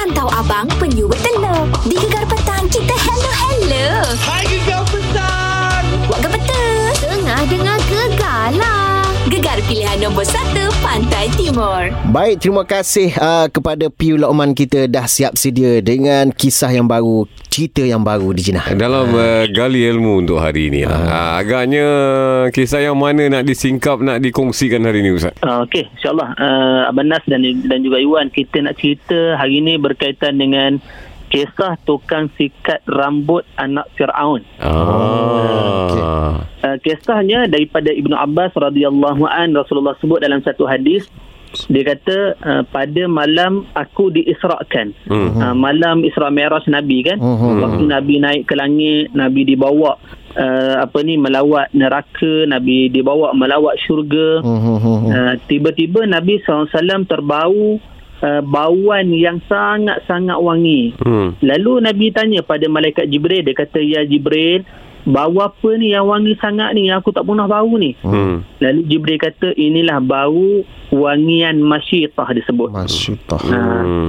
Rantau Abang Penyu Bertelur Di Gegar Petang Kita hello hello. Hai Gegar pilihan nombor 1 Pantai Timur Baik, terima kasih uh, kepada Piu Lokman kita dah siap sedia dengan kisah yang baru, cerita yang baru di Jinah. Dalam uh, gali ilmu untuk hari ini lah. Uh, agaknya kisah yang mana nak disingkap, nak dikongsikan hari ini Ustaz? Uh, Okey, insyaAllah uh, Abang Nas dan, dan juga Iwan Kita nak cerita hari ini berkaitan dengan Kisah tukang sikat rambut anak Fir'aun Ah. uh, Kisahnya daripada Ibnu Abbas radhiyallahu an Rasulullah sebut dalam satu hadis dia kata uh, pada malam aku diisrakan Hmm. uh, malam Isra Mi'raj Nabi kan Mhm. waktu Nabi naik ke langit Nabi dibawa uh, apa ni melawat neraka Nabi dibawa melawat syurga Hmm. Uh, tiba-tiba Nabi SAW terbau uh, bauan yang sangat-sangat wangi. Hmm. Lalu Nabi tanya pada malaikat Jibril, dia kata, Ya Jibril, bau apa ni yang wangi sangat ni? Aku tak pernah bau ni. Hmm. Lalu Jibril kata, inilah bau wangian masyitah disebut. Masyutah. Ha,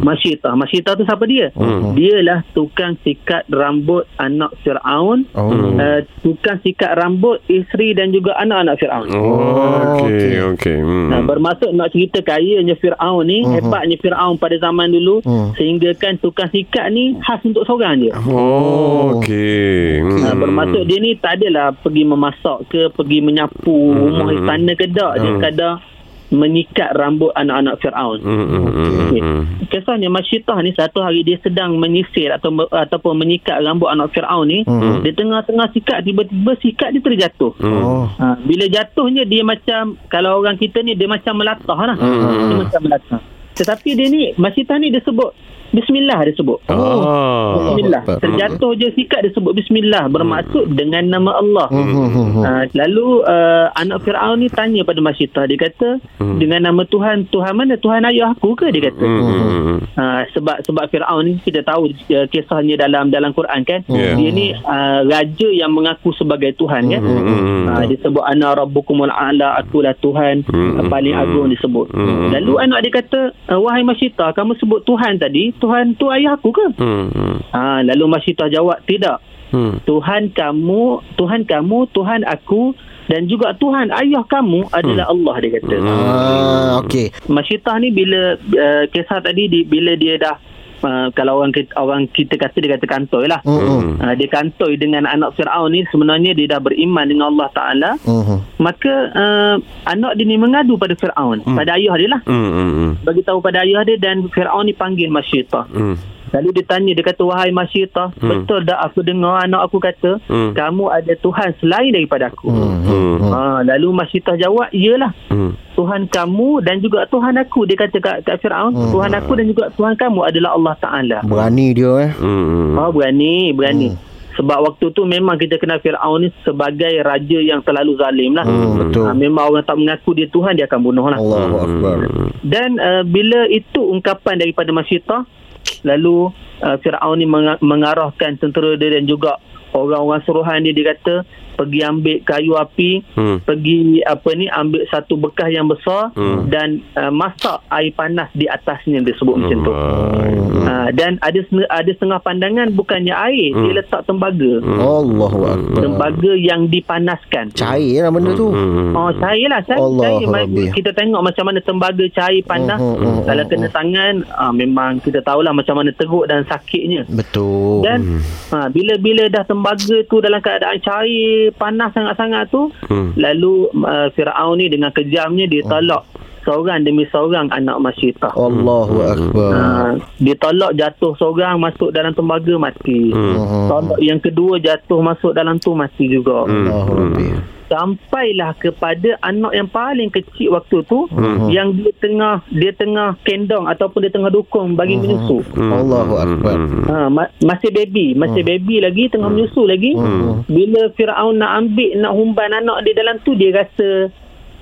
masyitah. Masyitah tu siapa dia? Hmm. Dialah tukang sikat rambut anak Fir'aun. Oh. Uh, tukang sikat rambut isteri dan juga anak-anak Fir'aun. Oh, okey, okey. Hmm. Nah, bermaksud nak cerita kayanya Fir'aun ni, Mhm. hebatnya Fir'aun pada zaman dulu, Hmm. sehingga kan tukang sikat ni khas untuk seorang je. Oh, okey. Hmm. Nah, bermaksud dia ni tak adalah pergi memasak ke, pergi menyapu rumah istana ke tak. Dia Hmm. kadang menyikat rambut anak-anak Fir'aun. Hmm, hmm, hmm, Okey. hmm. Kisahnya Masyitah ni satu hari dia sedang menyisir atau ataupun menyikat rambut anak Fir'aun ni, Hmm. di tengah-tengah sikat tiba-tiba sikat dia terjatuh. Hmm. Oh. Ha, bila jatuhnya dia macam kalau orang kita ni dia macam melatah lah. Hmm. Dia macam melatah. Tetapi dia ni Masitah ni dia sebut Bismillah dia sebut. Ah. Bismillah. Akbar. Terjatuh je sikat dia sebut Bismillah bermaksud dengan nama Allah. Hmm. Ha, lalu uh, anak Firaun ni tanya pada Masitah dia kata Hmm. dengan nama Tuhan Tuhan mana Tuhan ayah aku ke dia kata. Hmm, hmm, hmm. Ha, sebab sebab Firaun ni kita tahu uh, kisahnya dalam dalam Quran kan. Ya. Dia ni uh, raja yang mengaku sebagai Tuhan kan. Hmm, hmm, Ha, disebut ana rabbukumul a'la akulah Tuhan Hmm. hmm. paling agung disebut. Hmm. Lalu anak dia kata wahai Masyita kamu sebut Tuhan tadi Tuhan tu ayah aku ke? Hmm, hmm. Ha, lalu Masyita jawab tidak. Hmm. Tuhan kamu Tuhan kamu Tuhan aku dan juga Tuhan ayah kamu adalah Allah dia kata. Hmm. Ah, okey. Masyitah ni bila uh, kisah tadi di, bila dia dah uh, kalau orang kita, orang kita kata dia kata kantoi lah. Hmm. Uh, dia kantoi dengan anak Fir'aun ni sebenarnya dia dah beriman dengan Allah Ta'ala Hmm. maka uh, anak dia ni mengadu pada Fir'aun Hmm. pada ayah dia lah Hmm, hmm, hmm. bagi tahu pada ayah dia dan Fir'aun ni panggil Masyitah Hmm. Lalu dia tanya dia kata wahai Masyitah Hmm. betul tak aku dengar anak aku kata Hmm. kamu ada Tuhan selain daripada aku Hmm. Hmm. ha, lalu Masyitah jawab iyalah Hmm. Tuhan kamu dan juga Tuhan aku dia kata kat, kat Fir'aun Hmm. Tuhan aku dan juga Tuhan kamu adalah Allah Ta'ala Berani dia eh. Hmm, hmm. Oh berani berani sebab waktu tu memang kita kenal Fir'aun ni sebagai raja yang terlalu zalim lah Hmm, betul. Ha, memang orang tak mengaku dia Tuhan dia akan bunuh lah Allahu akbar. dan uh, bila itu ungkapan daripada Masyitah lalu uh, Fir'aun ni meng- mengarahkan tentera dia dan juga orang-orang suruhan dia. Dia kata pergi ambil kayu api Hmm. pergi apa ni ambil satu bekas yang besar Hmm. dan uh, masak air panas di atasnya dia sebut macam tu Hmm. uh, dan ada ada setengah pandangan bukannya air Hmm. dia letak tembaga Allahu akbar. tembaga yang dipanaskan Cair lah benda tu. Hmm. Oh cair lah cair, Allah cair. Rabbi. Kita tengok macam mana tembaga cair panas Hmm, hmm, hmm, Kalau hmm, kena tangan ah, Memang kita tahulah macam mana teruk dan sakitnya Betul. Dan ha, bila-bila dah tembaga tu dalam keadaan cair Panas sangat-sangat tu Hmm. Lalu uh, Fir'aun ni dengan kejamnya Dia tolak seorang demi seorang anak Masyitah Allahu akbar. Ha, dia tolak jatuh seorang masuk dalam tembaga mati. Hmm. Tolak yang kedua jatuh masuk dalam tu mati juga. Hmm. Allahu Rabbi. Sampailah kepada anak yang paling kecil waktu tu Mhm. yang dia tengah dia tengah kendong ataupun dia tengah dukung bagi Mhm. menyusu. Hmm. Allahu akbar. Hmm. Ha, ma- masih baby, masih baby lagi tengah menyusu lagi. Hmm. Bila Firaun nak ambil nak humban anak dia dalam tu dia rasa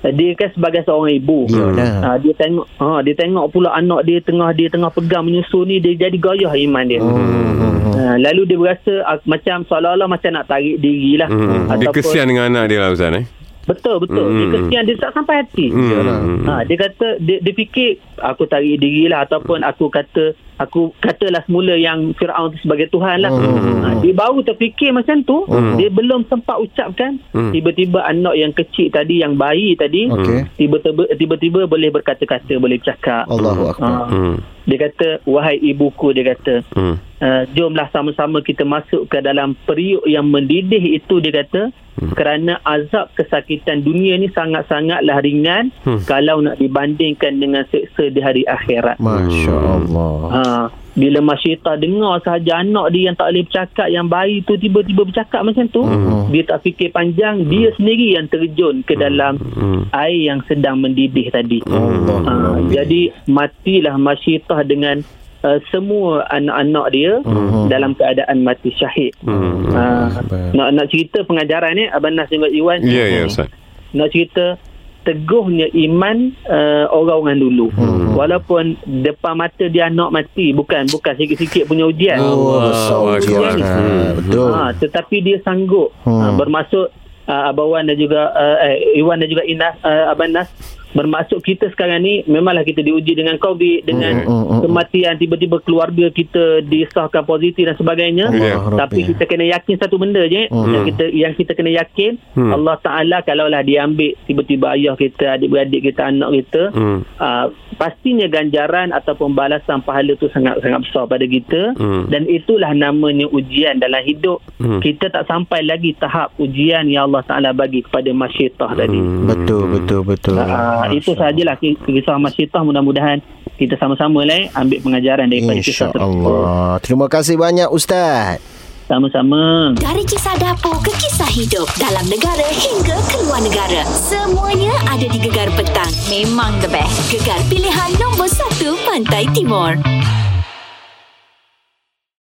dia kan sebagai seorang ibu. Iyalah. Ha, dia tengok ha, dia tengok pula anak dia tengah dia tengah pegang menyusu ni dia jadi goyah iman dia. Hmm. Ha, lalu dia berasa ah, macam seolah-olah macam nak tarik diri lah. Hmm. Dia Ataupun- kesian dengan anak dia lah Ustaz eh. Betul betul. Hmm. Dia kesian dia tak sampai hati. Hmm. Ha, dia kata dia, dia fikir aku tarik diri lah ataupun aku kata aku katalah semula yang Firaun tu sebagai Tuhan lah. Hmm. Ha, dia baru terfikir macam tu, Hmm. dia belum sempat ucapkan, Hmm. tiba-tiba anak yang kecil tadi yang bayi tadi Okey. tiba-tiba tiba-tiba boleh berkata-kata, boleh bercakap. Allahu akbar. Ha, Hmm. dia kata wahai ibuku dia kata Hmm. Uh, jomlah sama-sama kita masuk ke dalam periuk yang mendidih itu dia kata hmm. kerana azab kesakitan dunia ni sangat-sangatlah ringan Hmm. kalau nak dibandingkan dengan seksa di hari akhirat. Masya Allah. Ha, bila Masyita dengar sahaja anak dia yang tak boleh bercakap yang bayi tu tiba-tiba bercakap macam tu Hmm. dia tak fikir panjang dia sendiri yang terjun ke dalam Hmm. air yang sedang mendidih tadi. Allah. Ha, jadi matilah Masyitah dengan uh, semua anak-anak dia Mhm. dalam keadaan mati syahid. Hmm. Ha, Baik. nak nak cerita pengajaran ni Abang Nas dengan Iwan. Ya, ya, Ustaz. Nak cerita teguhnya iman uh, orang-orang dulu. Mhm. Walaupun depan mata dia anak mati, bukan bukan sikit-sikit punya ujian. Oh, Allah ujian. Ha, Betul. Ha, tetapi dia sanggup Hmm. ha, bermaksud uh, Abang Wan dan juga uh, eh, Iwan dan juga Inas uh, Abang Nas bermaksud kita sekarang ni memanglah kita diuji dengan COVID dengan Hmm, hmm, hmm. kematian tiba-tiba keluarga kita disahkan positif dan sebagainya Ya. Allah tapi kita kena yakin satu benda je Hmm. yang kita yang kita kena yakin Hmm. Allah Taala kalaulah dia ambil tiba-tiba ayah kita adik-beradik kita anak kita Hmm. uh, pastinya ganjaran ataupun balasan pahala tu sangat sangat besar pada kita Hmm. dan itulah namanya ujian dalam hidup Hmm. kita tak sampai lagi tahap ujian yang Allah Taala bagi kepada masyitah tadi Hmm. Betul, betul, betul. Itu sajalah ki- kisah masyitah mudah-mudahan kita sama-sama lah eh, ambil pengajaran daripada kisah Insya tersebut Allah. Terima kasih banyak Ustaz. sama-sama Dari kisah dapur ke kisah hidup dalam negara hingga ke luar negara. Semuanya ada di Gegar Petang. Memang the best. Gegar pilihan nombor 1 Pantai Timur.